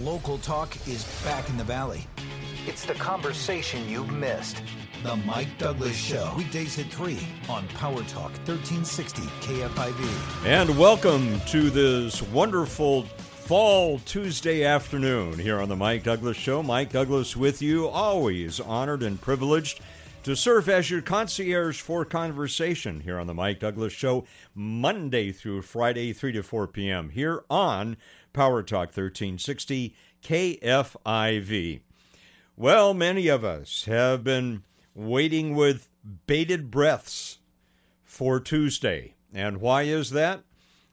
Local talk is back in the valley. It's the conversation you've missed. The Mike Douglass Show. Weekdays at 3 on Power Talk 1360 KFIV. And welcome to this wonderful fall Tuesday afternoon here on the Mike Douglass Show. Mike Douglass with you, always honored and privileged to serve as your concierge for conversation here on the Mike Douglass Show, Monday through Friday, 3 to 4 p.m., here on Power Talk 1360 KFIV. Well, many of us have been waiting with bated breaths for Tuesday. And why is that?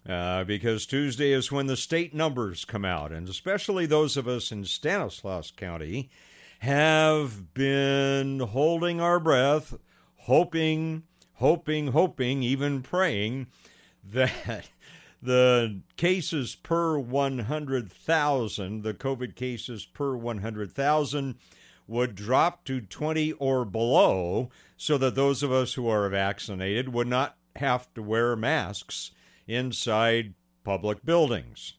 Uh, because Tuesday is when the state numbers come out, and especially those of us in Stanislaus County have been holding our breath, hoping, hoping, hoping, even praying that the cases per 100,000, the COVID cases per 100,000, would drop to 20 or below so that those of us who are vaccinated would not have to wear masks inside public buildings.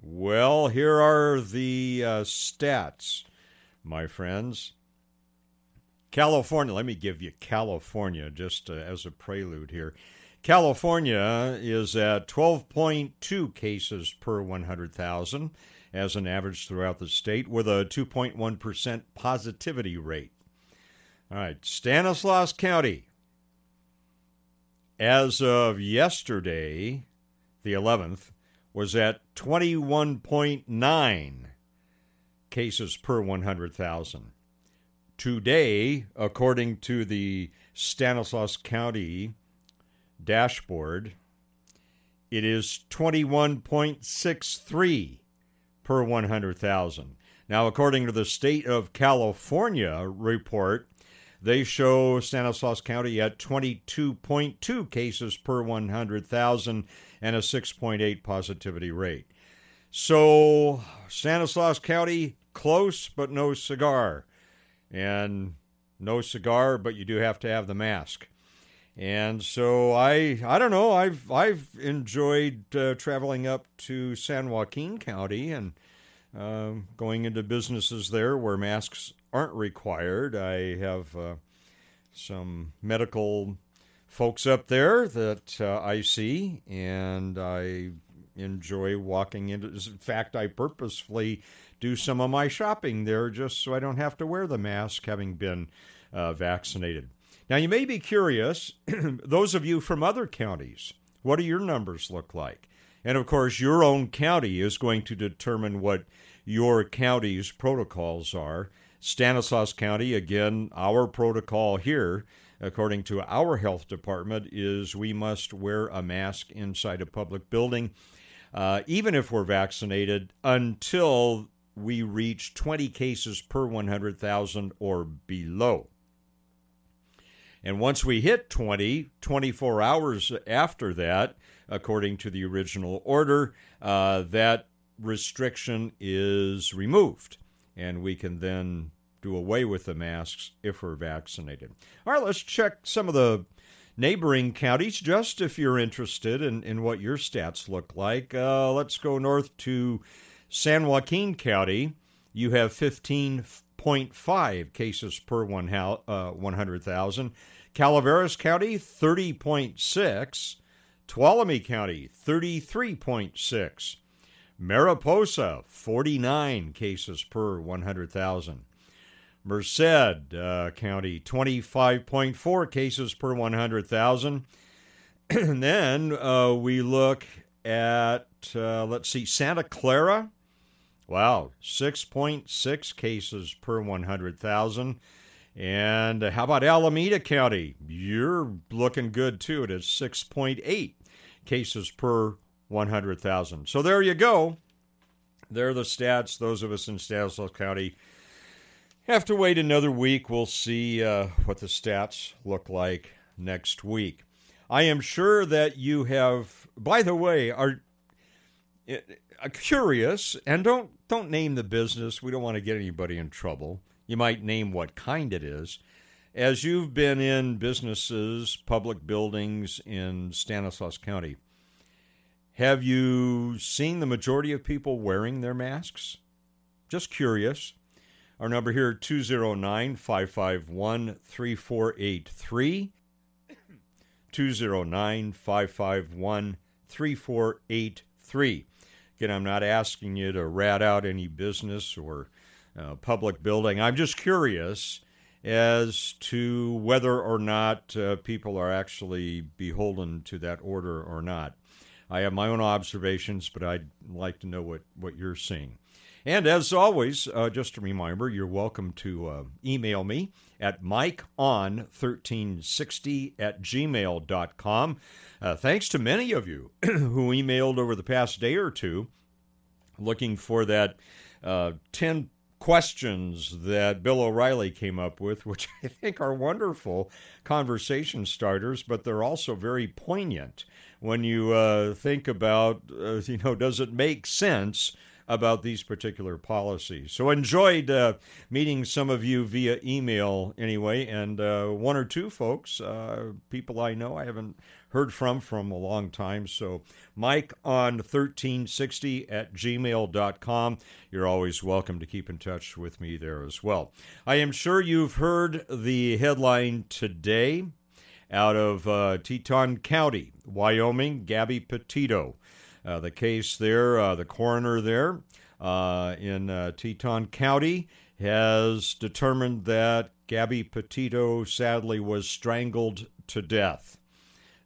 Well, here are the uh, stats, my friends. California, let me give you California just uh, as a prelude here. California is at 12.2 cases per 100,000 as an average throughout the state, with a 2.1% positivity rate. All right, Stanislaus County, as of yesterday, the 11th, was at 21.9 cases per 100,000. Today, according to the Stanislaus County dashboard, it is 21.63 per 100,000. Now, according to the State of California report, they show Stanislaus County at 22.2 cases per 100,000 and a 6.8 positivity rate. So, Stanislaus County, close but no cigar. And no cigar, but you do have to have the mask. And so I I don't know I've I've enjoyed uh, traveling up to San Joaquin County and uh, going into businesses there where masks aren't required. I have uh, some medical folks up there that uh, I see, and I enjoy walking into. In fact, I purposefully do some of my shopping there just so I don't have to wear the mask, having been uh, vaccinated. Now, you may be curious, those of you from other counties, what do your numbers look like? And of course, your own county is going to determine what your county's protocols are. Stanislaus County, again, our protocol here, according to our health department, is we must wear a mask inside a public building, uh, even if we're vaccinated, until we reach 20 cases per 100,000 or below. And once we hit 20, 24 hours after that, according to the original order, uh, that restriction is removed. And we can then do away with the masks if we're vaccinated. All right, let's check some of the neighboring counties just if you're interested in, in what your stats look like. Uh, let's go north to San Joaquin County. You have 15.5 cases per one, uh, 100,000. Calaveras County, 30.6. Tuolumne County, 33.6. Mariposa, 49 cases per 100,000. Merced uh, County, 25.4 cases per 100,000. and then uh, we look at, uh, let's see, Santa Clara. Wow, 6.6 cases per 100,000. And how about Alameda County? You're looking good too. It is 6.8 cases per 100,000. So there you go. There are the stats. Those of us in Stanislaus County have to wait another week. We'll see uh, what the stats look like next week. I am sure that you have, by the way, are uh, curious and don't don't name the business. We don't want to get anybody in trouble. You might name what kind it is. As you've been in businesses, public buildings in Stanislaus County, Have you seen the majority of people wearing their masks? Just curious. Our number here 209 551 3483. 209 551 3483. Again, I'm not asking you to rat out any business or uh, public building. I'm just curious as to whether or not uh, people are actually beholden to that order or not. I have my own observations, but I'd like to know what, what you're seeing. And as always, uh, just a reminder, you're welcome to uh, email me at mikeon1360 at gmail.com. Uh, thanks to many of you who emailed over the past day or two looking for that uh, 10 questions that Bill O'Reilly came up with, which I think are wonderful conversation starters, but they're also very poignant when you uh, think about, uh, you know, does it make sense? about these particular policies. So enjoyed uh, meeting some of you via email anyway, and uh, one or two folks, uh, people I know I haven't heard from from a long time. So Mike on 1360 at gmail.com. You're always welcome to keep in touch with me there as well. I am sure you've heard the headline today out of uh, Teton County, Wyoming, Gabby Petito uh, the case there, uh, the coroner there uh, in uh, Teton County has determined that Gabby Petito sadly was strangled to death.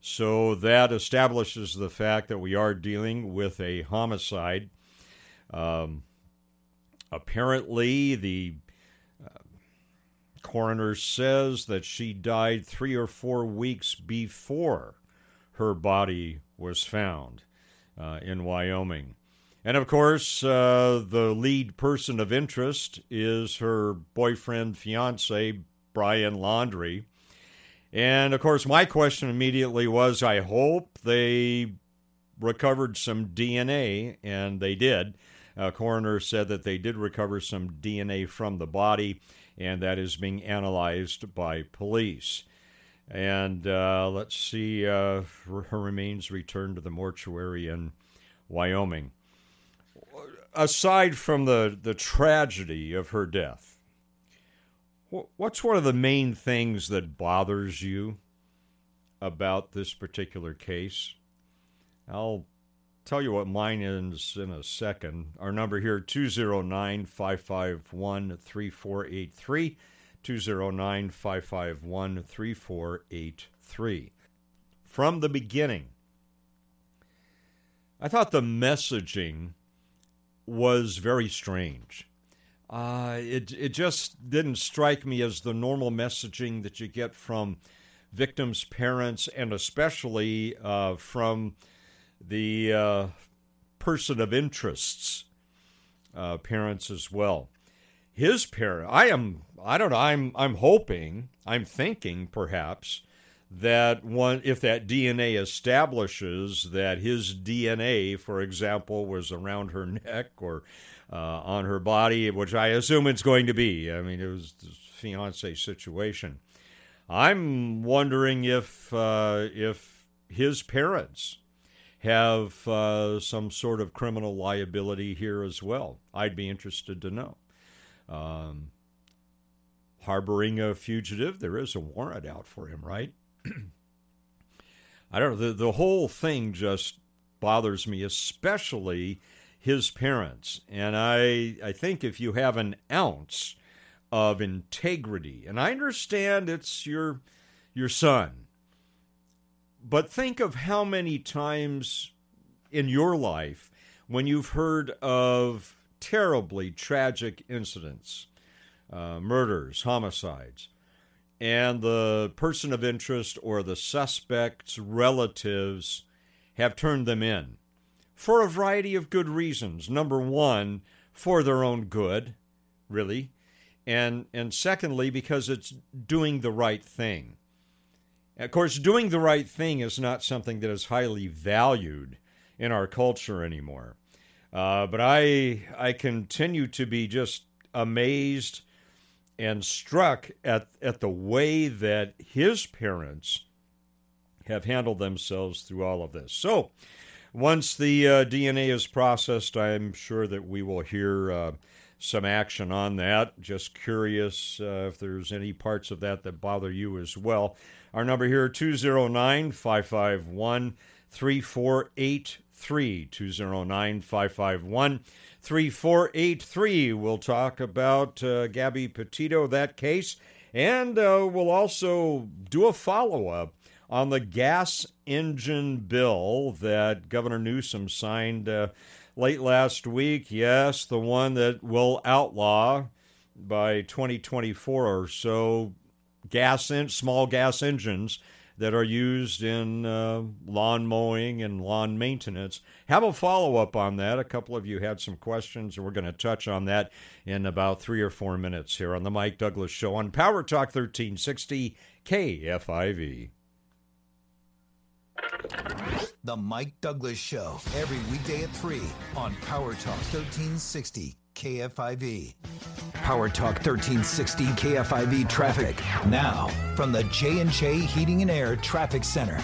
So that establishes the fact that we are dealing with a homicide. Um, apparently, the uh, coroner says that she died three or four weeks before her body was found uh, in Wyoming. And of course, uh, the lead person of interest is her boyfriend, fiance, Brian Laundrie. And of course, my question immediately was I hope they recovered some DNA, and they did. A coroner said that they did recover some DNA from the body, and that is being analyzed by police. And uh, let's see, uh, her remains returned to the mortuary in Wyoming. Aside from the, the tragedy of her death, what's one of the main things that bothers you about this particular case? I'll tell you what mine is in a second. Our number here 209 551 3483. 209 551 3483. From the beginning, I thought the messaging was very strange. Uh, it, it just didn't strike me as the normal messaging that you get from victims' parents and especially uh, from the uh, person of interests uh, parents as well his parent. I am. I don't know. I'm. I'm hoping. I'm thinking perhaps that one if that DNA establishes that his DNA, for example, was around her neck or uh, on her body, which I assume it's going to be. I mean, it was this fiance situation. I'm wondering if uh, if his parents have uh, some sort of criminal liability here as well. I'd be interested to know um, harboring a fugitive. There is a warrant out for him, right? I don't know. The, the whole thing just bothers me, especially his parents. And I, I think if you have an ounce of integrity, and I understand it's your, your son, but think of how many times in your life when you've heard of terribly tragic incidents, uh, murders, homicides, and the person of interest or the suspect's relatives have turned them in for a variety of good reasons. Number one, for their own good, really, and and secondly because it's doing the right thing. Of course, doing the right thing is not something that is highly valued in our culture anymore. Uh, but I I continue to be just amazed and struck at at the way that his parents have handled themselves through all of this. So once the uh, DNA is processed, I'm sure that we will hear uh, some action on that. Just curious uh, if there's any parts of that that bother you as well. Our number here 209 551 3483. 209 551 3483. We'll talk about uh, Gabby Petito, that case, and uh, we'll also do a follow up on the gas engine bill that Governor Newsom signed uh, late last week. Yes, the one that will outlaw by 2024 or so gas in, small gas engines that are used in uh, lawn mowing and lawn maintenance. Have a follow up on that. A couple of you had some questions, and we're going to touch on that in about three or four minutes here on the Mike Douglass Show on Power Talk 1360 KFIV. The Mike Douglass Show, every weekday at 3 on Power Talk 1360 KFIV. Power Talk 1360 KFIV traffic. Now, from the J&J Heating and Air Traffic Center.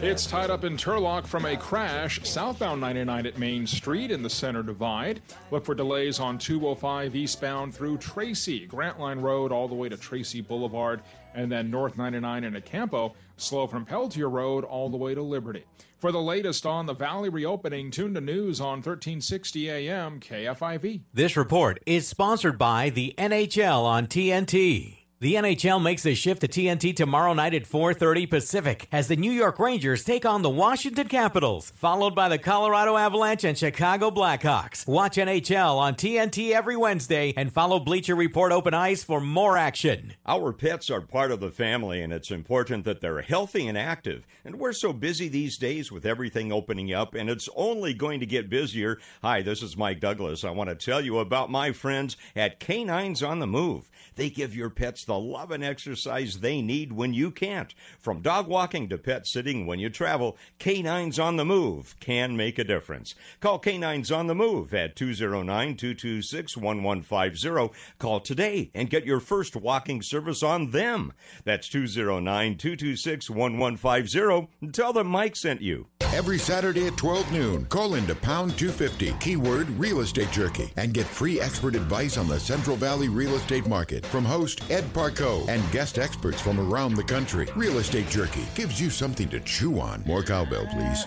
It's tied up in Turlock from a crash southbound 99 at Main Street in the center divide. Look for delays on 205 eastbound through Tracy, Grantline Road, all the way to Tracy Boulevard, and then North 99 and Acampo, slow from Peltier Road all the way to Liberty. For the latest on the Valley reopening, tune to news on 1360 AM KFIV. This report is sponsored by the NHL on TNT. The NHL makes the shift to TNT tomorrow night at 4:30 Pacific as the New York Rangers take on the Washington Capitals, followed by the Colorado Avalanche and Chicago Blackhawks. Watch NHL on TNT every Wednesday and follow Bleacher Report Open Ice for more action. Our pets are part of the family and it's important that they're healthy and active. And we're so busy these days with everything opening up and it's only going to get busier. Hi, this is Mike Douglass. I want to tell you about my friends at Canines on the Move. They give your pets the love and exercise they need when you can't. From dog walking to pet sitting when you travel, Canines on the Move can make a difference. Call Canines on the Move at 209 226 1150. Call today and get your first walking service on them. That's 209 226 1150. Tell them Mike sent you. Every Saturday at 12 noon, call into Pound 250, keyword real estate jerky, and get free expert advice on the Central Valley real estate market from host Ed Parco and guest experts from around the country. Real estate jerky gives you something to chew on. More cowbell, please.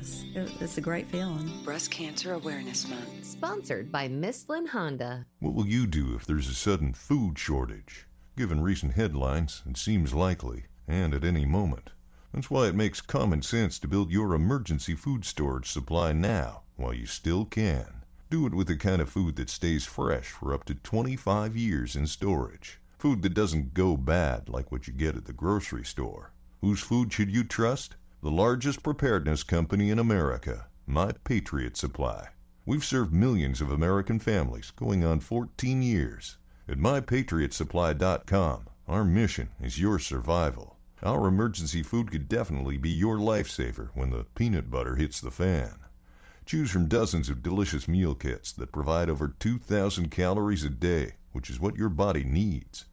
beat this. It's a great feeling. Breast Cancer Awareness Month. Sponsored by Michelin Honda. What will you do if there's a sudden food shortage? Given recent headlines, it seems likely, and at any moment. That's why it makes common sense to build your emergency food storage supply now, while you still can. Do it with the kind of food that stays fresh for up to 25 years in storage. Food that doesn't go bad like what you get at the grocery store. Whose food should you trust? The largest preparedness company in America, My Patriot Supply. We've served millions of American families going on 14 years. At MyPatriotSupply.com, our mission is your survival. Our emergency food could definitely be your lifesaver when the peanut butter hits the fan. Choose from dozens of delicious meal kits that provide over 2,000 calories a day, which is what your body needs.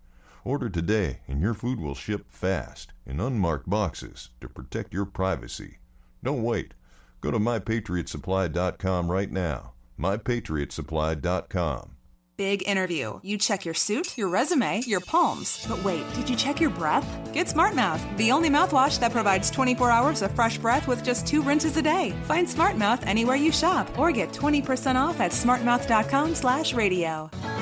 Order today and your food will ship fast in unmarked boxes to protect your privacy. Don't wait. Go to mypatriotsupply.com right now. mypatriotsupply.com. Big interview. You check your suit, your resume, your palms. But wait, did you check your breath? Get Smart Mouth, the only mouthwash that provides 24 hours of fresh breath with just two rinses a day. Find Smart Mouth anywhere you shop or get 20% off at smartmouth.com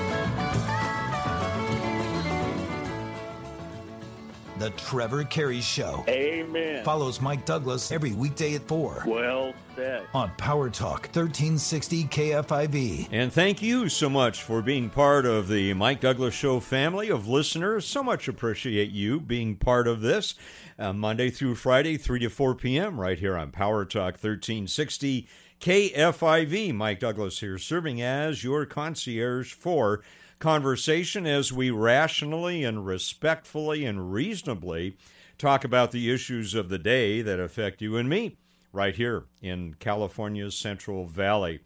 The Trevor Carey Show. Amen. Follows Mike Douglass every weekday at 4. Well said. On Power Talk 1360 KFIV. And thank you so much for being part of the Mike Douglass Show family of listeners. So much appreciate you being part of this. Uh, Monday through Friday, 3 to 4 p.m., right here on Power Talk 1360 KFIV. Mike Douglass here, serving as your concierge for conversation as we rationally and respectfully and reasonably talk about the issues of the day that affect you and me right here in California's Central Valley.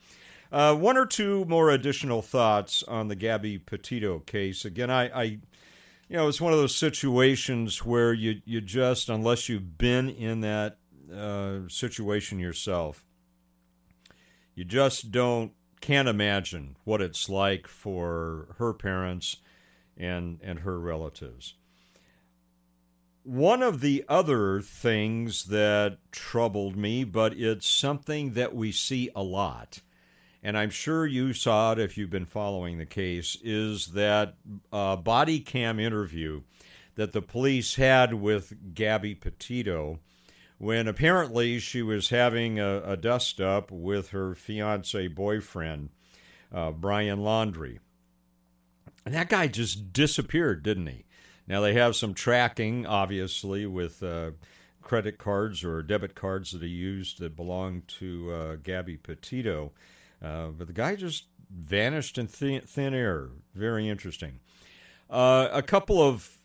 Uh, one or two more additional thoughts on the Gabby Petito case. Again, I, I, you know, it's one of those situations where you you just, unless you've been in that uh, situation yourself, you just don't can't imagine what it's like for her parents and and her relatives. One of the other things that troubled me, but it's something that we see a lot, and I'm sure you saw it if you've been following the case, is that uh, body cam interview that the police had with Gabby Petito when apparently she was having a, a dust up with her fiance boyfriend, uh, Brian Laundrie. And that guy just disappeared, didn't he? Now they have some tracking, obviously, with uh, credit cards or debit cards that he used that belonged to uh, Gabby Petito. Uh, but the guy just vanished in thin, thin air. Very interesting. Uh, a couple of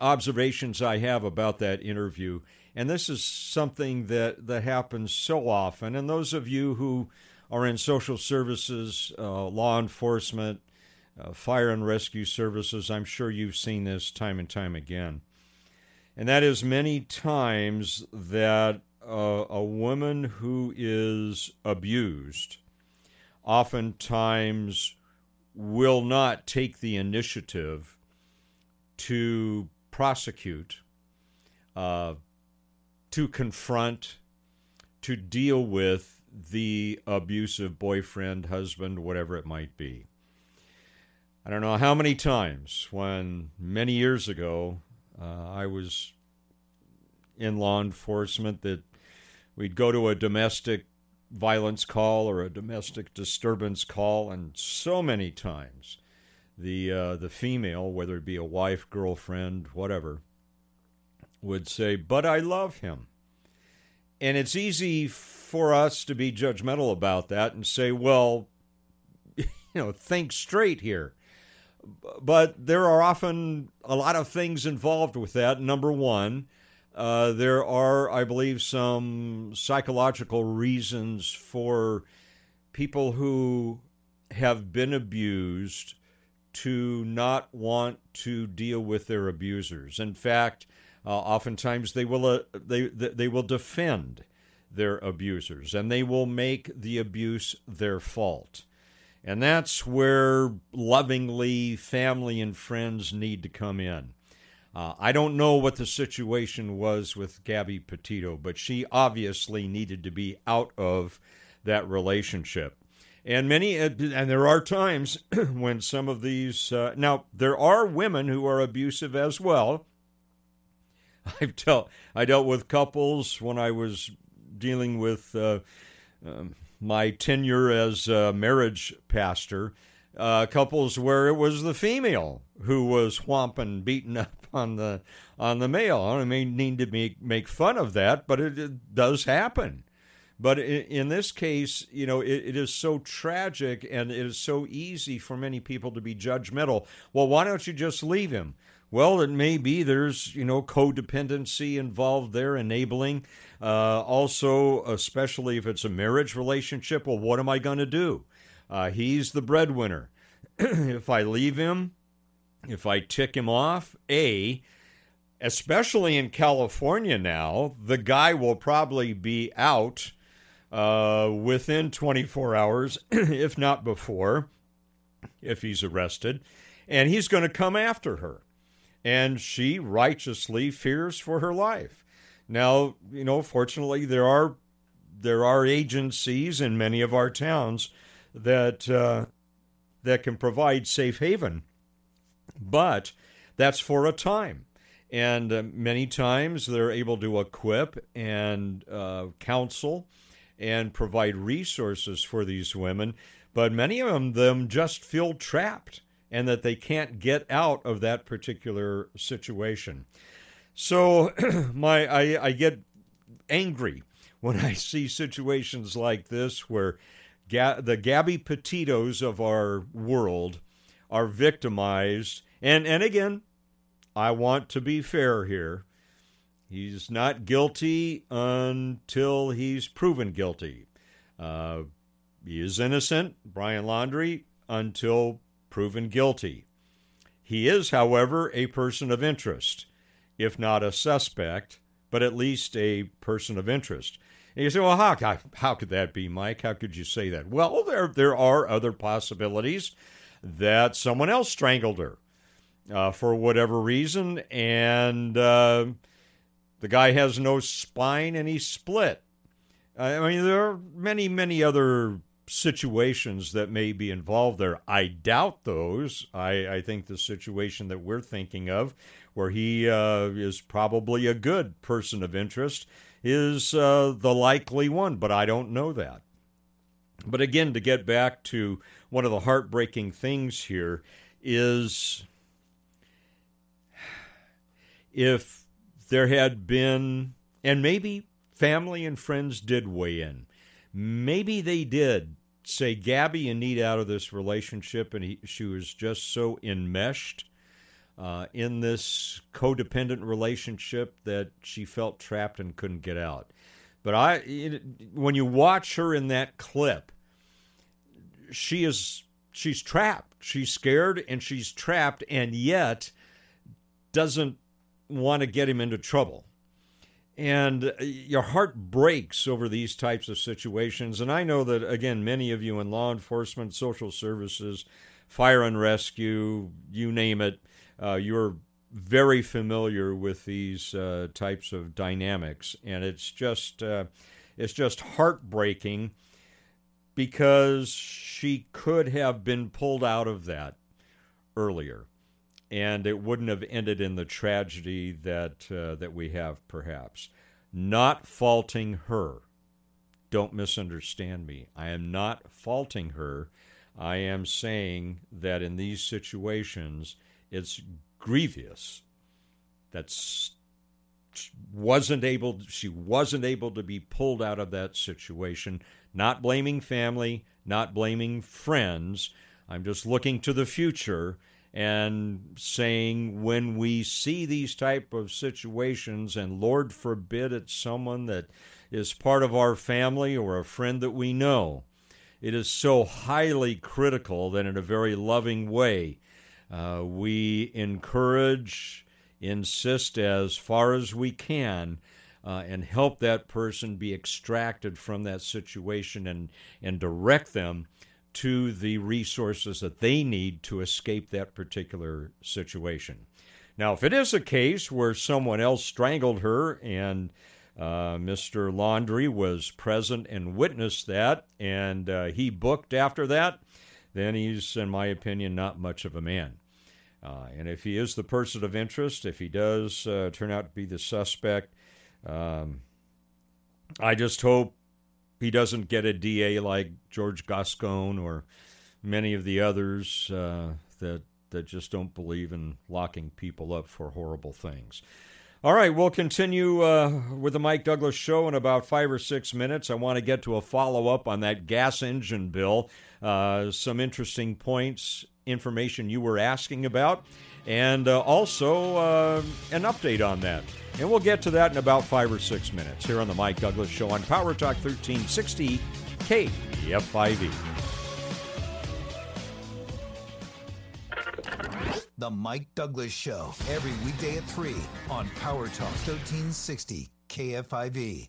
observations I have about that interview, and this is something that, that happens so often. And those of you who are in social services, uh, law enforcement, uh, fire and rescue services. I'm sure you've seen this time and time again. And that is many times that uh, a woman who is abused oftentimes will not take the initiative to prosecute, uh, to confront, to deal with the abusive boyfriend, husband, whatever it might be. I don't know how many times when many years ago uh, I was in law enforcement that we'd go to a domestic violence call or a domestic disturbance call, and so many times the uh, the female, whether it be a wife, girlfriend, whatever, would say, "But I love him," and it's easy for us to be judgmental about that and say, "Well, you know, think straight here." but there are often a lot of things involved with that. Number one, uh, there are, I believe, some psychological reasons for people who have been abused to not want to deal with their abusers. In fact, uh, oftentimes they will uh, they they will defend their abusers and they will make the abuse their fault. And that's where lovingly family and friends need to come in. Uh, I don't know what the situation was with Gabby Petito, but she obviously needed to be out of that relationship. And many, and there are times when some of these, uh, now there are women who are abusive as well. I've dealt, I dealt with couples when I was dealing with uh, um, my tenure as a marriage pastor, uh, couples where it was the female who was whomping, beaten up on the on the male. I don't mean need to make make fun of that, but it, it does happen. But in, in, this case, you know, it, it is so tragic and it is so easy for many people to be judgmental. Well, why don't you just leave him? Well, it may be there's, you know, codependency involved there, enabling. Uh, also, especially if it's a marriage relationship, well, what am I going to do? Uh, he's the breadwinner. if I leave him, if I tick him off, A, especially in California now, the guy will probably be out uh, within 24 hours, if not before, if he's arrested, and he's going to come after her. And she righteously fears for her life. Now, you know, fortunately, there are there are agencies in many of our towns that uh, that can provide safe haven, but that's for a time. And uh, many times they're able to equip and uh, counsel and provide resources for these women, but many of them just feel trapped and that they can't get out of that particular situation. So my I, I get angry when I see situations like this where ga- the Gabby Petitos of our world are victimized. And, and again, I want to be fair here. He's not guilty until he's proven guilty. Uh, he is innocent, Brian Laundrie, until proven guilty. He is, however, a person of interest, if not a suspect, but at least a person of interest. And you say, well, how, how, could that be, Mike? How could you say that? Well, there, there are other possibilities that someone else strangled her uh, for whatever reason, and uh, the guy has no spine and he's split. I mean, there are many, many other situations that may be involved there. I doubt those. I, I think the situation that we're thinking of, where he uh, is probably a good person of interest, is uh, the likely one, but I don't know that. But again, to get back to one of the heartbreaking things here is if there had been, and maybe family and friends did weigh in, maybe they did say, Gabby, you need out of this relationship, and he, she was just so enmeshed uh, in this codependent relationship that she felt trapped and couldn't get out. But I, it, when you watch her in that clip, she is she's trapped. She's scared and she's trapped, and yet doesn't want to get him into trouble. And your heart breaks over these types of situations. And I know that, again, many of you in law enforcement, social services, fire and rescue, you name it, uh, you're very familiar with these uh, types of dynamics. And it's just, uh, it's just heartbreaking because she could have been pulled out of that earlier and it wouldn't have ended in the tragedy that uh, that we have perhaps. Not faulting her. Don't misunderstand me. I am not faulting her. I am saying that in these situations it's grievous that's wasn't able she wasn't able to be pulled out of that situation. Not blaming family not blaming friends. I'm just looking to the future and saying when we see these type of situations and lord forbid it's someone that is part of our family or a friend that we know it is so highly critical that in a very loving way uh, we encourage insist as far as we can uh, and help that person be extracted from that situation and, and direct them to the resources that they need to escape that particular situation. Now, if it is a case where someone else strangled her and uh, Mr. Laundrie was present and witnessed that, and uh, he booked after that, then he's, in my opinion, not much of a man. Uh, and if he is the person of interest, if he does uh, turn out to be the suspect, um, I just hope he doesn't get a DA like George Gascon or many of the others uh, that that just don't believe in locking people up for horrible things. All right, we'll continue uh, with the Mike Douglass show in about five or six minutes. I want to get to a follow up on that gas engine bill. Uh, some interesting points, information you were asking about, and uh, also uh, an update on that. And we'll get to that in about five or six minutes here on the Mike Douglass Show on Power Talk 1360 KFIV. The Mike Douglass Show, every weekday at 3 on Power Talk 1360 KFIV.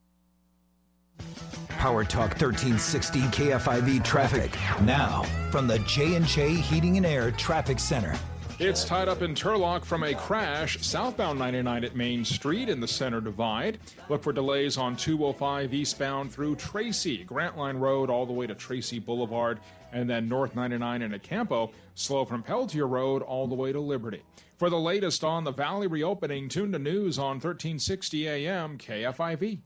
Power Talk 1360 KFIV traffic. Now, from the J&J Heating and Air Traffic Center. It's tied up in Turlock from a crash southbound 99 at Main Street in the center divide. Look for delays on 205 eastbound through Tracy, Grantline Road, all the way to Tracy Boulevard, and then North 99 in Acampo, slow from Peltier Road all the way to Liberty. For the latest on the Valley reopening, tune to news on 1360 AM KFIV.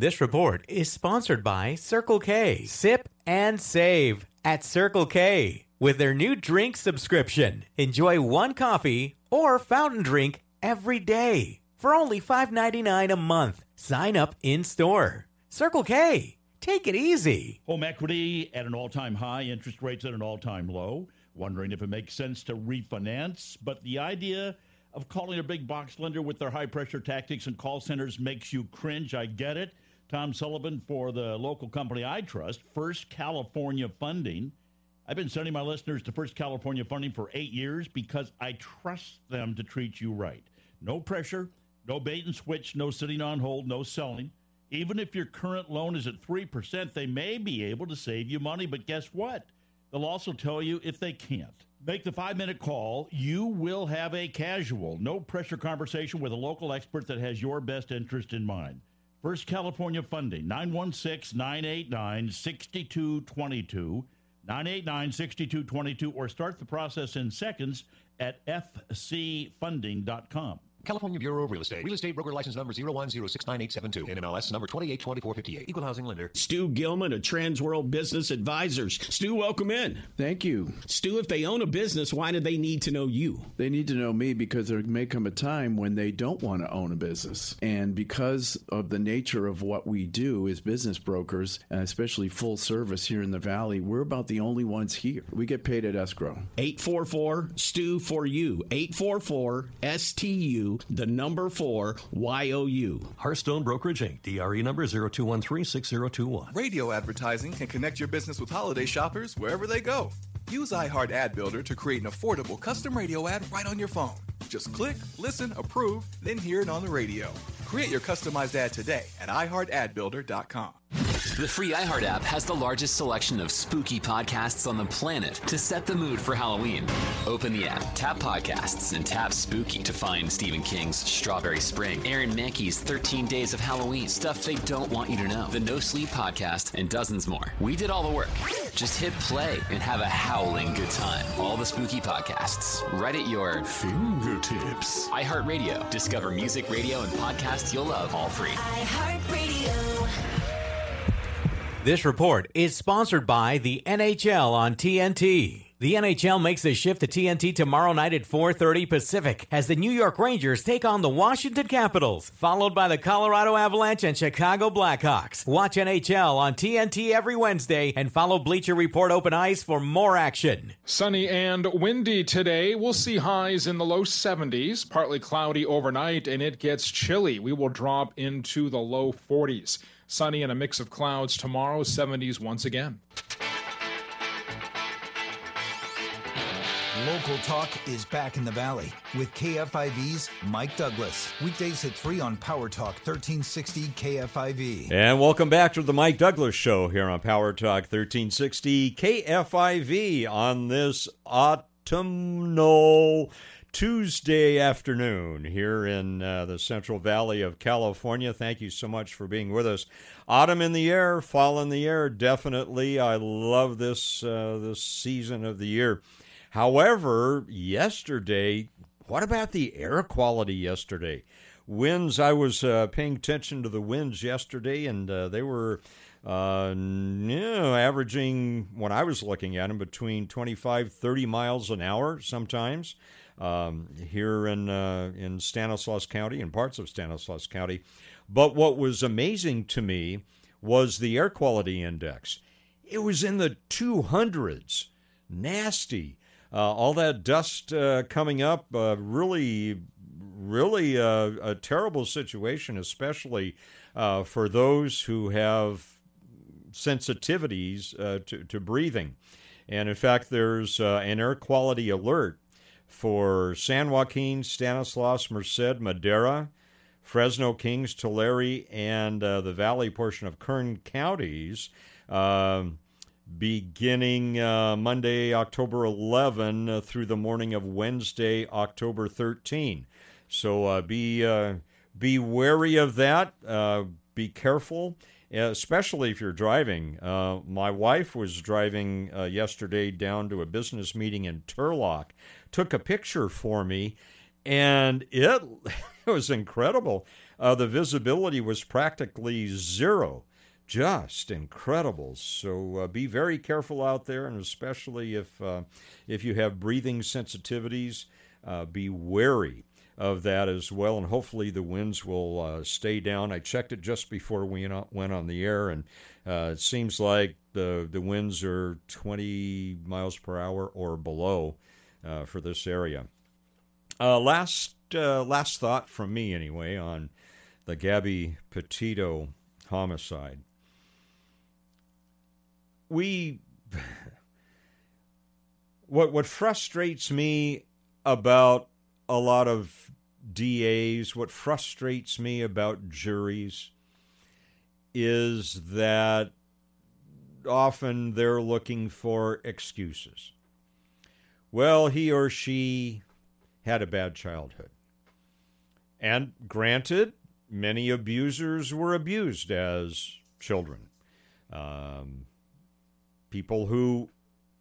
This report is sponsored by Circle K. Sip and save at Circle K with their new drink subscription. Enjoy one coffee or fountain drink every day for only $5.99 a month. Sign up in store. Circle K. Take it easy. Home equity at an all time high, interest rates at an all time low. Wondering if it makes sense to refinance, but the idea of calling a big box lender with their high pressure tactics and call centers makes you cringe. I get it. Tom Sullivan for the local company I trust, First California Funding. I've been sending my listeners to First California Funding for eight years because I trust them to treat you right. No pressure, no bait and switch, no sitting on hold, no selling. Even if your current loan is at 3%, they may be able to save you money, but guess what? They'll also tell you if they can't. Make the five minute call. You will have a casual, no pressure conversation with a local expert that has your best interest in mind. First California Funding, 916 989 6222. 989 6222, or start the process in seconds at fcfunding.com. California Bureau of Real Estate. Real estate broker license number 01069872. NMLS number 282458. Equal housing lender. Stu Gilman of Transworld Business Advisors. Stu, welcome in. Thank you. Stu, if they own a business, why do they need to know you? They need to know me because there may come a time when they don't want to own a business. And because of the nature of what we do as business brokers, and especially full service here in the Valley, we're about the only ones here. We get paid at escrow. 844 Stu for you. 844 STU the number four YOU. Hearthstone Brokerage Inc. DRE number 02136021. Radio advertising can connect your business with holiday shoppers wherever they go. Use iHeart Ad Builder to create an affordable custom radio ad right on your phone. Just click, listen, approve, then hear it on the radio. Create your customized ad today at iHeartAdBuilder.com. The free iHeart app has the largest selection of spooky podcasts on the planet to set the mood for Halloween. Open the app, tap podcasts, and tap spooky to find Stephen King's Strawberry Spring, Aaron Mahnke's 13 Days of Halloween, stuff they don't want you to know, the No Sleep podcast, and dozens more. We did all the work. Just hit play and have a howling good time. All the spooky podcasts right at your fingertips. iHeartRadio. Discover music, radio, and podcasts you'll love all free. iHeartRadio. This report is sponsored by the NHL on TNT. The NHL makes the shift to TNT tomorrow night at 4:30 Pacific as the New York Rangers take on the Washington Capitals, followed by the Colorado Avalanche and Chicago Blackhawks. Watch NHL on TNT every Wednesday and follow Bleacher Report Open Ice for more action. Sunny and windy today. We'll see highs in the low 70s, partly cloudy overnight, and it gets chilly. We will drop into the low 40s. Sunny and a mix of clouds tomorrow, 70s once again. Local Talk is back in the Valley with KFIV's Mike Douglass. Weekdays at 3 on Power Talk 1360 KFIV. And welcome back to the Mike Douglass Show here on Power Talk 1360 KFIV on this autumnal Tuesday afternoon here in uh, the Central Valley of California. Thank you so much for being with us. Autumn in the air, fall in the air, definitely. I love this uh, this season of the year. However, yesterday, what about the air quality yesterday? Winds, I was uh, paying attention to the winds yesterday, and uh, they were uh, know, averaging, when I was looking at them, between 25, 30 miles an hour sometimes. Um, here in uh, in Stanislaus County and parts of Stanislaus County. But what was amazing to me was the air quality index. It was in the 200s. Nasty. Uh, all that dust uh, coming up, uh, really, really uh, a terrible situation, especially uh, for those who have sensitivities uh, to, to breathing. And in fact, there's an air quality alert for San Joaquin, Stanislaus, Merced, Madera, Fresno, Kings, Tulare, and uh, the valley portion of Kern counties um, beginning uh, Monday, October 11 uh, through the morning of Wednesday, October 13. So uh, be uh, be wary of that. Uh, be careful, especially if you're driving. Uh, my wife was driving yesterday down to a business meeting in Turlock, took a picture for me, and it, it was incredible. the visibility was practically zero just incredible. So uh, be very careful out there, and especially if uh, if you have breathing sensitivities, uh, be wary of that as well. And hopefully the winds will uh, stay down. I checked it just before we went on the air, and uh, it seems like the the winds are 20 miles per hour or below uh, for this area. last last thought from me anyway on the Gabby Petito homicide we what what frustrates me about a lot of DAs, what frustrates me about juries is that often they're looking for excuses. Well, he or she had a bad childhood. And granted, many abusers were abused as children. Um, people who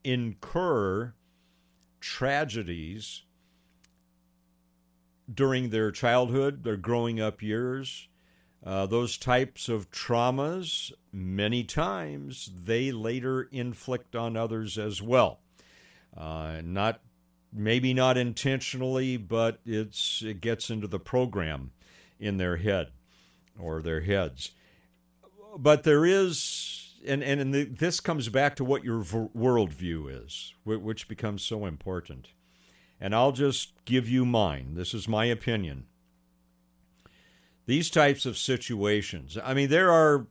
incur tragedies during their childhood, their growing up years, uh, those types of traumas, many times they later inflict on others as well. Uh, not maybe not intentionally, but it's it gets into the program in their head or their heads. But there is and and, the, this comes back to what your v- worldview is, which becomes so important. And I'll just give you mine. This is my opinion. These types of situations. I mean, there are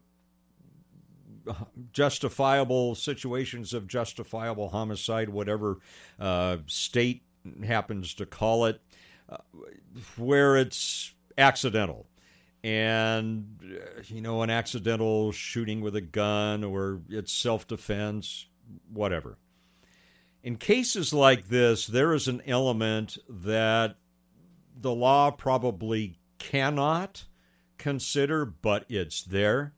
justifiable situations of justifiable homicide, whatever uh, state happens to call it, uh, where it's accidental. And uh, you know an accidental shooting with a gun or it's self-defense whatever. In cases like this there is an element that the law probably cannot consider but it's there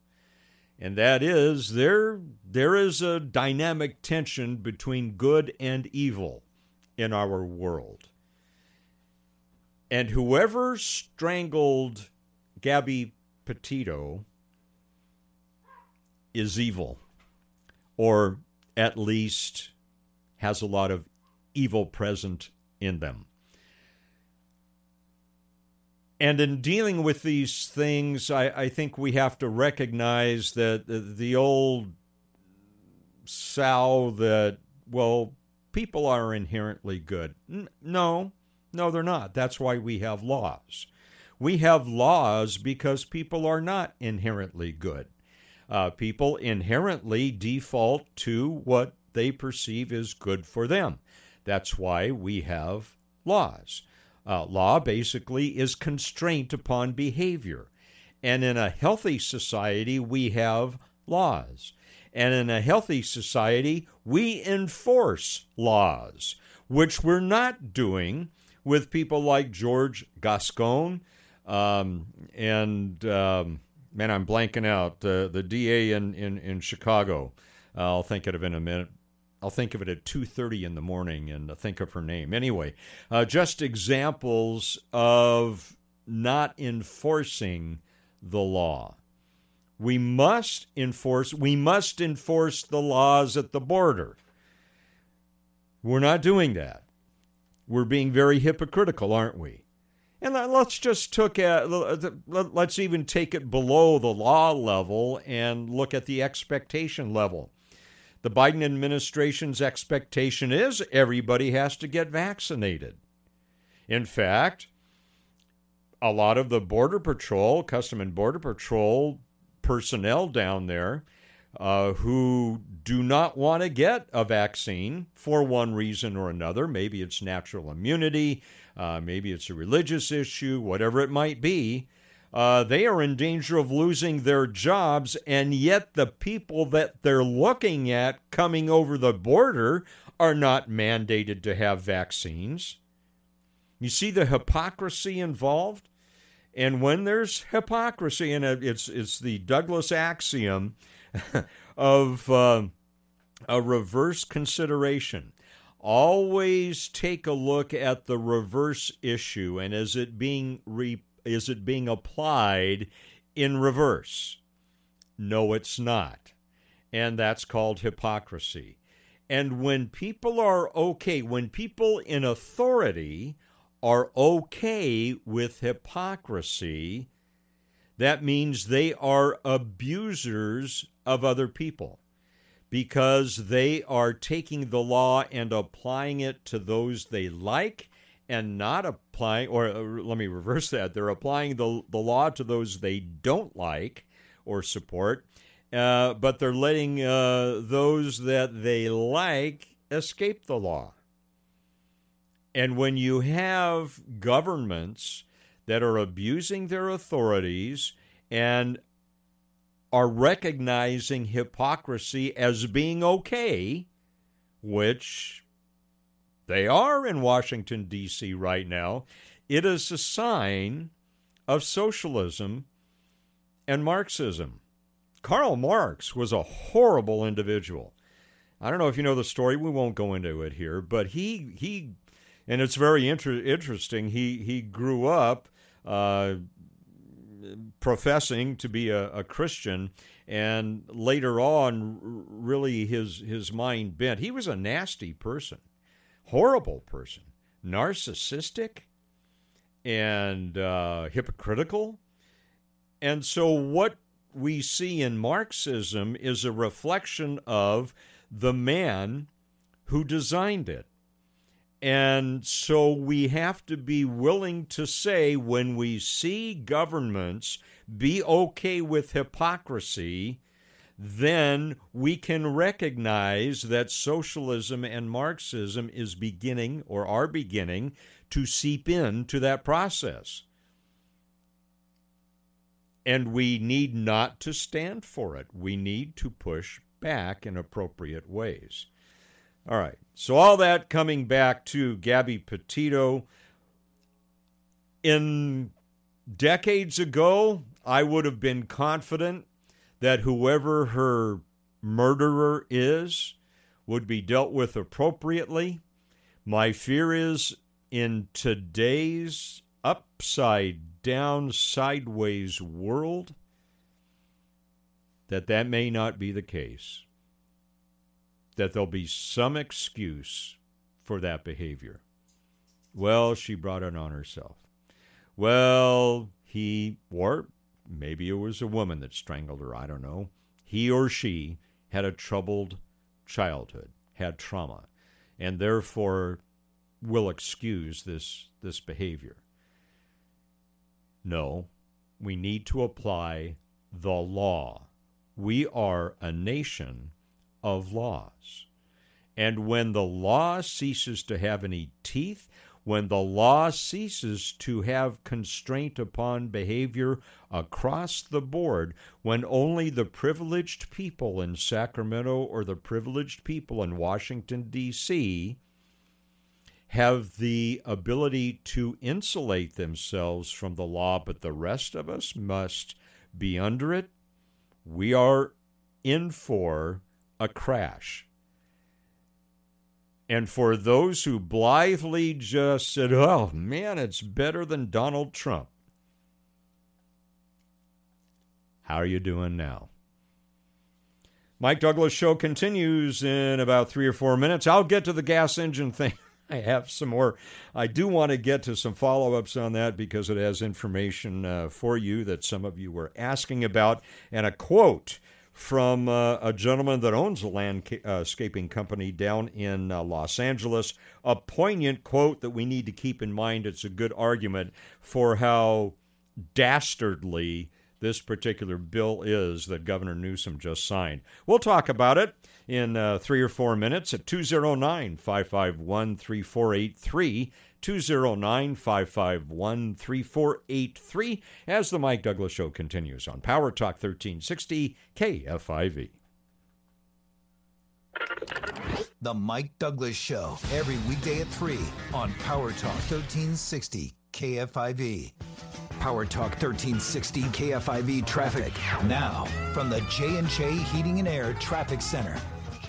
and that is there there is a dynamic tension between good and evil in our world and whoever strangled Gabby Petito is evil, or at least has a lot of evil present in them. And in dealing with these things, I, I think we have to recognize that the, old sow that, well, people are inherently good. No, no, they're not. That's why we have laws. We have laws because people are not inherently good. Uh, people inherently default to what they perceive is good for them. That's why we have laws. Uh, law basically is constraint upon behavior. And in a healthy society, we have laws. And in a healthy society, we enforce laws, which we're not doing with people like George Gascon, um, and um, man, I'm blanking out the the DA in in, in Chicago. Uh, I'll think of it in a minute. I'll think of it at 2:30 in the morning and think of her name. Anyway, uh, just examples of not enforcing the law. We must enforce. We must enforce the laws at the border. We're not doing that. We're being very hypocritical, aren't we? And let's just took a, let's even take it below the law level and look at the expectation level. The Biden administration's expectation is everybody has to get vaccinated. In fact, a lot of the Border Patrol, Custom and Border Patrol personnel down there uh, who do not want to get a vaccine for one reason or another. Maybe it's natural immunity, uh, maybe it's a religious issue, whatever it might be. Uh, they are in danger of losing their jobs, and yet the people that they're looking at coming over the border are not mandated to have vaccines. You see the hypocrisy involved? And when there's hypocrisy, and it's, it's the Douglass axiom of uh, a reverse consideration. Always take a look at the reverse issue and is it being re- is it being applied in reverse? No, it's not. And that's called hypocrisy. And when people are okay, when people in authority are okay with hypocrisy, that means they are abusers of other people because they are taking the law and applying it to those they like and not applying, or uh, let me reverse that, they're applying the, the law to those they don't like or support, uh, but they're letting uh, those that they like escape the law. And when you have governments that are abusing their authorities and are recognizing hypocrisy as being okay, which they are in Washington, D.C. right now, it is a sign of socialism and Marxism. Karl Marx was a horrible individual. I don't know if you know the story. We won't go into it here, but he he, and it's very inter- interesting. He he grew up uh, professing to be a, a Christian, and later on, really his his mind bent. He was a nasty person, horrible person, narcissistic, and uh, hypocritical. And so, what we see in Marxism is a reflection of the man who designed it. And so we have to be willing to say when we see governments be okay with hypocrisy, then we can recognize that socialism and Marxism is beginning or are beginning to seep into that process. And we need not to stand for it. We need to push back in appropriate ways. All right. So, all that coming back to Gabby Petito. In decades ago, I would have been confident that whoever her murderer is would be dealt with appropriately. My fear is in today's upside down, sideways world that that may not be the case that there'll be some excuse for that behavior. Well, she brought it on herself. Well, he, or maybe it was a woman that strangled her, I don't know. He or she had a troubled childhood, had trauma, and therefore will excuse this, this behavior. No, we need to apply the law. We are a nation of laws. And when the law ceases to have any teeth, when the law ceases to have constraint upon behavior across the board, when only the privileged people in Sacramento or the privileged people in Washington, D.C. have the ability to insulate themselves from the law, but the rest of us must be under it, we are in for a crash. And for those who blithely just said, oh man, it's better than Donald Trump, how are you doing now? Mike Douglass show continues in about three or four minutes. I'll get to the gas engine thing. I have some more. I do want to get to some follow ups on that because it has information uh, for you that some of you were asking about and a quote from uh, a gentleman that owns a landscaping company down in uh, Los Angeles. A poignant quote that we need to keep in mind. It's a good argument for how dastardly this particular bill is that Governor Newsom just signed. We'll talk about it in uh, three or four minutes at 209 551 3483. 209 551 3483 as the Mike Douglass Show continues on Power Talk 1360 KFIV. The Mike Douglass Show, every weekday at 3 on Power Talk 1360 KFIV. Power Talk 1360 KFIV traffic. Now, from the J&J Heating and Air Traffic Center.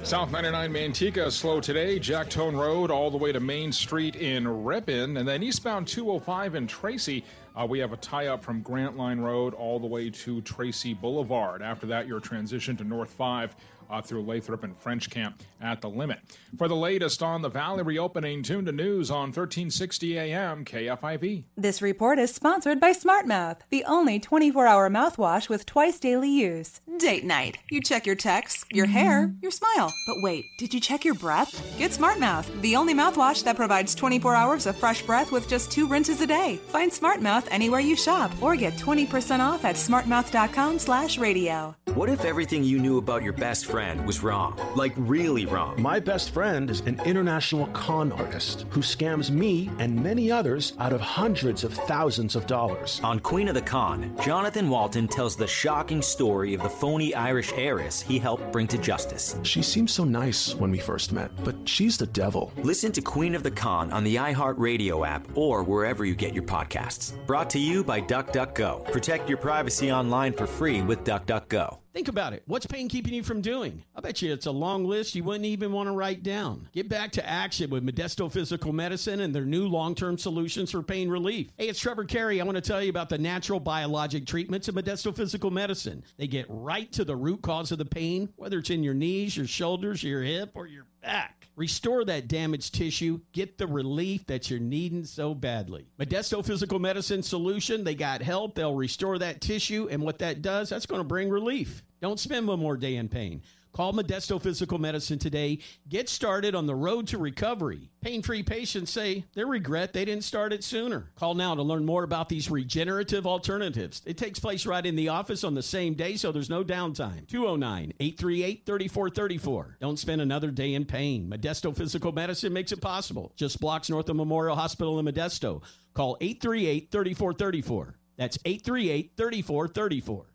South 99 Manteca slow today. Jacktone Road all the way to Main Street in Ripon. And then eastbound 205 in Tracy, uh, we have a tie up from Grant Line Road all the way to Tracy Boulevard. After that, your transition to North 5 uh, through Lathrop and French Camp at the limit. For the latest on the Valley reopening, tune to news on 1360 AM KFIV. This report is sponsored by SmartMouth, the only 24 hour mouthwash with twice daily use. Date night. You check your texts, your hair, your smile. But wait, did you check your breath? Get SmartMouth, the only mouthwash that provides 24 hours of fresh breath with just two rinses a day. Find SmartMouth anywhere you shop or get 20% off at smartmouth.com slash radio. What if everything you knew about your best friend was wrong? Like, really wrong? My best friend is an international con artist who scams me and many others out of hundreds of thousands of dollars. On Queen of the Con, Jonathan Walton tells the shocking story of the phony Irish heiress he helped bring to justice. She seemed so nice when we first met, but she's the devil. Listen to Queen of the Con on the iHeartRadio app or wherever you get your podcasts. Brought to you by DuckDuckGo. Protect your privacy online for free with DuckDuckGo. Think about it. What's pain keeping you from doing? I bet you it's a long list you wouldn't even want to write down. Get back to action with Modesto Physical Medicine and their new long term solutions for pain relief. Hey, it's Trevor Carey. I want to tell you about the natural biologic treatments of Modesto Physical Medicine. They get right to the root cause of the pain, whether it's in your knees, your shoulders, your hip, or your back. Restore that damaged tissue. Get the relief that you're needing so badly. Modesto Physical Medicine Solution, they got help. They'll restore that tissue. And what that does, that's going to bring relief. Don't spend one more day in pain. Call Modesto Physical Medicine today. Get started on the road to recovery. Pain free patients say they regret they didn't start it sooner. Call now to learn more about these regenerative alternatives. It takes place right in the office on the same day, so there's no downtime. 209 838 3434. Don't spend another day in pain. Modesto Physical Medicine makes it possible. Just blocks north of Memorial Hospital in Modesto. Call 838 3434. That's 838 3434.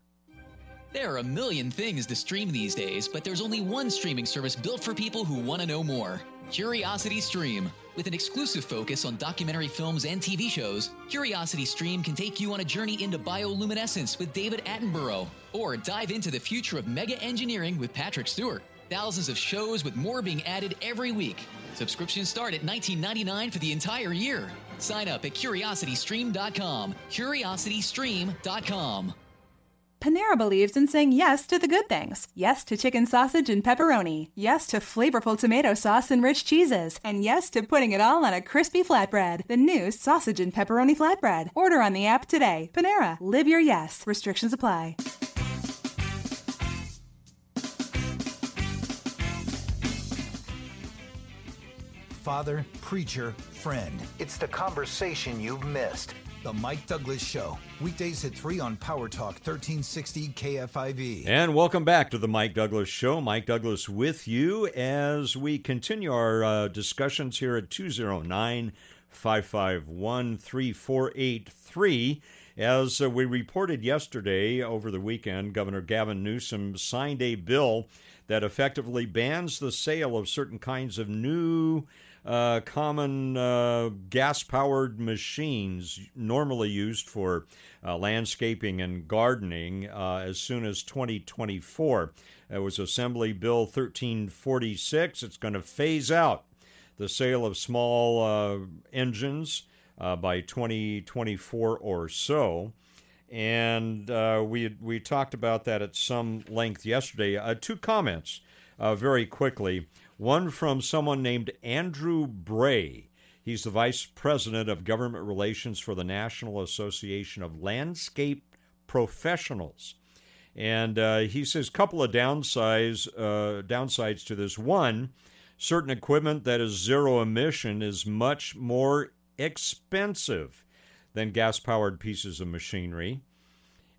There are a million things to stream these days, but there's only one streaming service built for people who want to know more Curiosity Stream. With an exclusive focus on documentary films and TV shows, Curiosity Stream can take you on a journey into bioluminescence with David Attenborough, or dive into the future of mega engineering with Patrick Stewart. Thousands of shows with more being added every week. Subscriptions start at $19.99 for the entire year. Sign up at curiositystream.com. Curiositystream.com. Panera believes in saying yes to the good things. Yes to chicken sausage and pepperoni. Yes to flavorful tomato sauce and rich cheeses. And yes to putting it all on a crispy flatbread. The new sausage and pepperoni flatbread. Order on the app today. Panera, live your yes. Restrictions apply. Father, preacher, friend. It's the conversation you've missed. The Mike Douglass Show. Weekdays at 3 on Power Talk 1360 KFIV. And welcome back to the Mike Douglass Show. Mike Douglass with you as we continue our uh, discussions here at 209 551 3483. As uh, we reported yesterday over the weekend, Governor Gavin Newsom signed a bill that effectively bans the sale of certain kinds of new uh, common uh, gas powered machines normally used for uh, landscaping and gardening uh, as soon as 2024. It was Assembly Bill 1346. It's going to phase out the sale of small uh, engines uh, by 2024 or so. And we we talked about that at some length yesterday. two comments very quickly. One from someone named Andrew Bray. He's the Vice President of Government Relations for the National Association of Landscape Professionals. And uh, he says a couple of downsides, uh, downsides to this. One, certain equipment that is zero emission is much more expensive than gas powered pieces of machinery.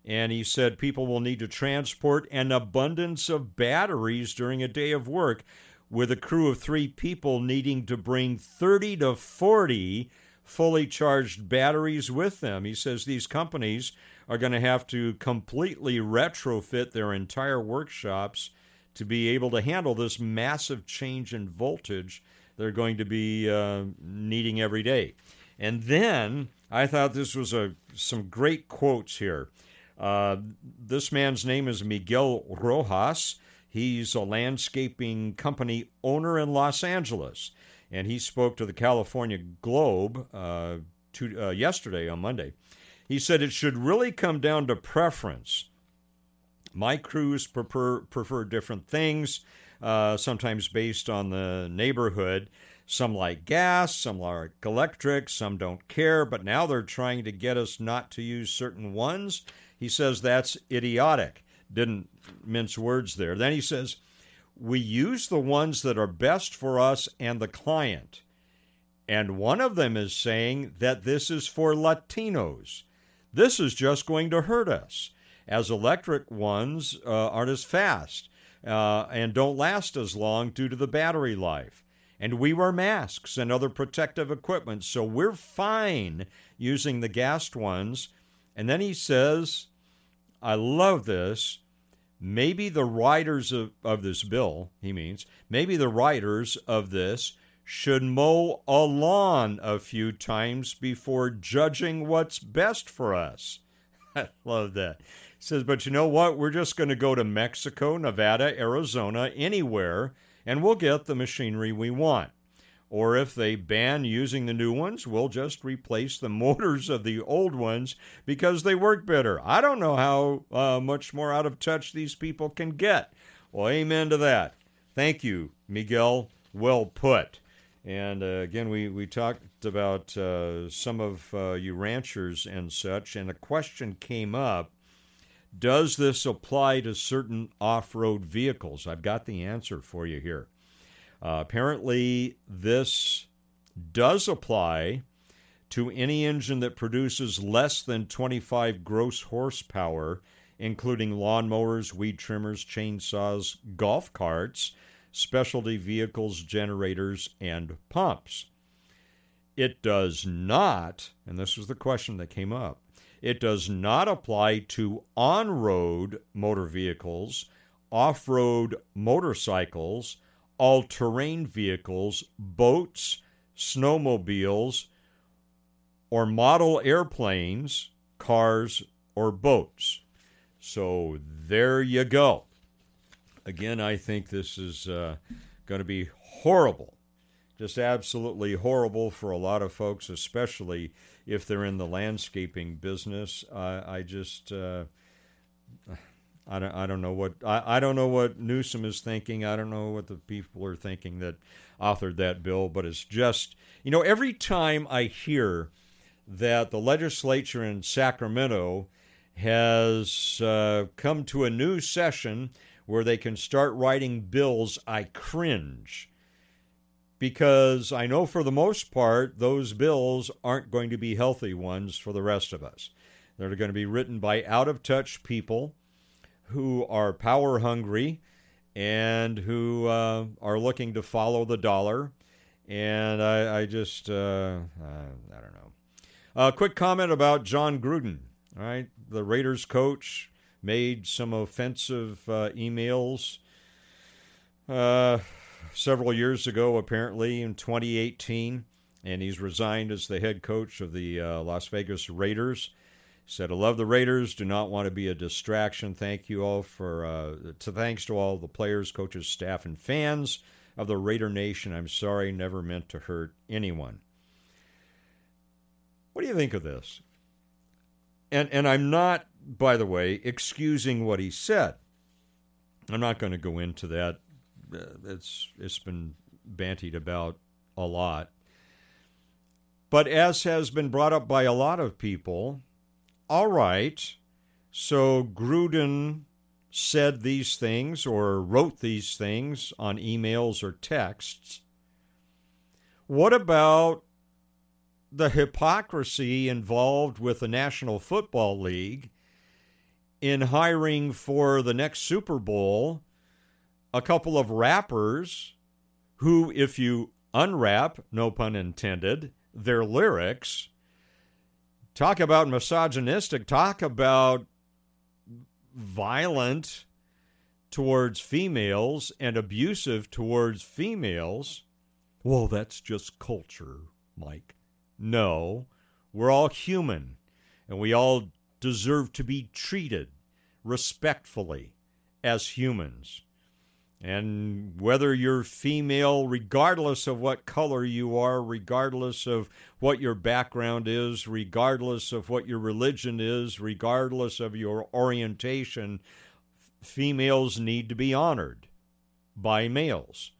And he said people will need to transport an abundance of batteries during a day of work, with a crew of three people needing to bring 30 to 40 fully charged batteries with them. He says these companies are going to have to completely retrofit their entire workshops to be able to handle this massive change in voltage they're going to be uh, needing every day. And then I thought this was a some great quotes here. Uh, this man's name is Miguel Rojas. He's a landscaping company owner in Los Angeles, and he spoke to the California Globe uh, to, uh, yesterday on Monday. He said it should really come down to preference. My crews prefer prefer different things, uh, sometimes based on the neighborhood. Some like gas, some like electric, some don't care, but now they're trying to get us not to use certain ones. He says that's idiotic. Didn't mince words there. Then he says, we use the ones that are best for us and the client. And one of them is saying that this is for Latinos. This is just going to hurt us, as electric ones uh, aren't as fast uh, and don't last as long due to the battery life and we wear masks and other protective equipment, so we're fine using the gassed ones. And then he says, I love this. Maybe the writers of, of this bill, he means, maybe the writers of this should mow a lawn a few times before judging what's best for us. I love that. He says, but you know what? We're just going to go to Mexico, Nevada, Arizona, anywhere and we'll get the machinery we want. Or if they ban using the new ones, we'll just replace the motors of the old ones because they work better. I don't know how uh, much more out of touch these people can get. Well, amen to that. Thank you, Miguel. Well put. And uh, again, we, we talked about uh, some of uh, you ranchers and such, and a question came up does this apply to certain off road vehicles? I've got the answer for you here. Apparently, this does apply to any engine that produces less than 25 gross horsepower, including lawnmowers, weed trimmers, chainsaws, golf carts, specialty vehicles, generators, and pumps. It does not, and this was the question that came up, it does not apply to on road motor vehicles, off road motorcycles, all terrain vehicles, boats, snowmobiles, or model airplanes, cars, or boats. So there you go. Again, I think this is uh, going to be horrible. Just absolutely horrible for a lot of folks, especially if they're in the landscaping business. Uh, I just. Uh, I don't, I don't know what I, I don't know what Newsom is thinking. I don't know what the people are thinking that authored that bill, but it's just you know every time I hear that the legislature in Sacramento has uh, come to a new session where they can start writing bills, I cringe because I know for the most part those bills aren't going to be healthy ones for the rest of us. They're going to be written by out of touch people who are power hungry and who uh, are looking to follow the dollar. And I, I just, uh, uh, I don't know. A quick comment about Jon Gruden. All right, the Raiders coach made some offensive uh, emails uh, several years ago, apparently in 2018, and he's resigned as the head coach of the Las Vegas Raiders. Said, "I love the Raiders. Do not want to be a distraction. Thank you all for uh, to thanks to all the players, coaches, staff, and fans of the Raider Nation. I'm sorry, never meant to hurt anyone." What do you think of this? And and I'm not, by the way, excusing what he said. I'm not going to go into that uh, it's it's been bantied about a lot. But as has been brought up by a lot of people, all right, so Gruden said these things or wrote these things on emails or texts. What about the hypocrisy involved with the National Football League in hiring for the next Super Bowl a couple of rappers who, if you unwrap, no pun intended, their lyrics, talk about misogynistic, talk about violent towards females and abusive towards females. Well, that's just culture, Mike. No, we're all human and we all deserve to be treated respectfully as humans. And whether you're female, regardless of what color you are, regardless of what your background is, regardless of what your religion is, regardless of your orientation, females need to be honored by males.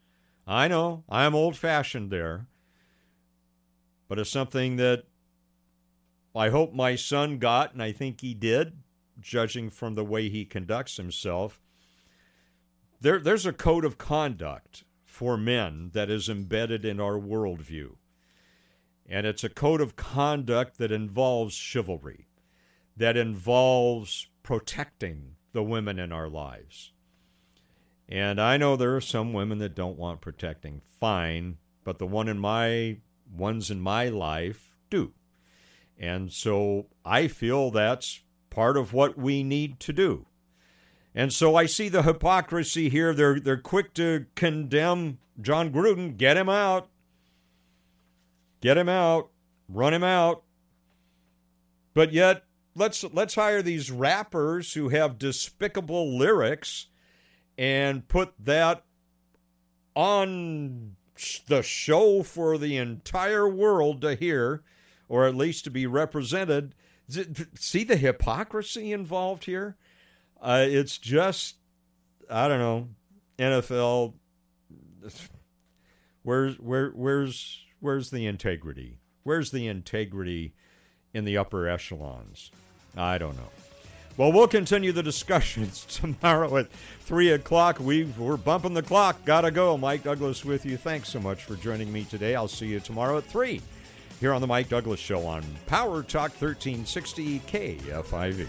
I know I'm old fashioned there, but it's something that I hope my son got, and I think he did, judging from the way he conducts himself there, there's a code of conduct for men that is embedded in our worldview. And it's a code of conduct that involves chivalry, that involves protecting the women in our lives. And I know there are some women that don't want protecting. Fine, but the one in my ones in my life do. And so I feel that's part of what we need to do. And so I see the hypocrisy here. They're they're quick to condemn Jon Gruden. Get him out. Get him out. Run him out. But yet let's let's hire these rappers who have despicable lyrics and put that on the show for the entire world to hear or at least to be represented. See the hypocrisy involved here? Uh, it's just, I don't know, NFL. Where's where where's where's the integrity? Where's the integrity in the upper echelons? I don't know. Well, we'll continue the discussions tomorrow at 3 o'clock. we we're bumping the clock. Gotta go. Mike Douglass with you. Thanks so much for joining me today. I'll see you tomorrow at 3 here on The Mike Douglass Show on Power Talk 1360 KFIV.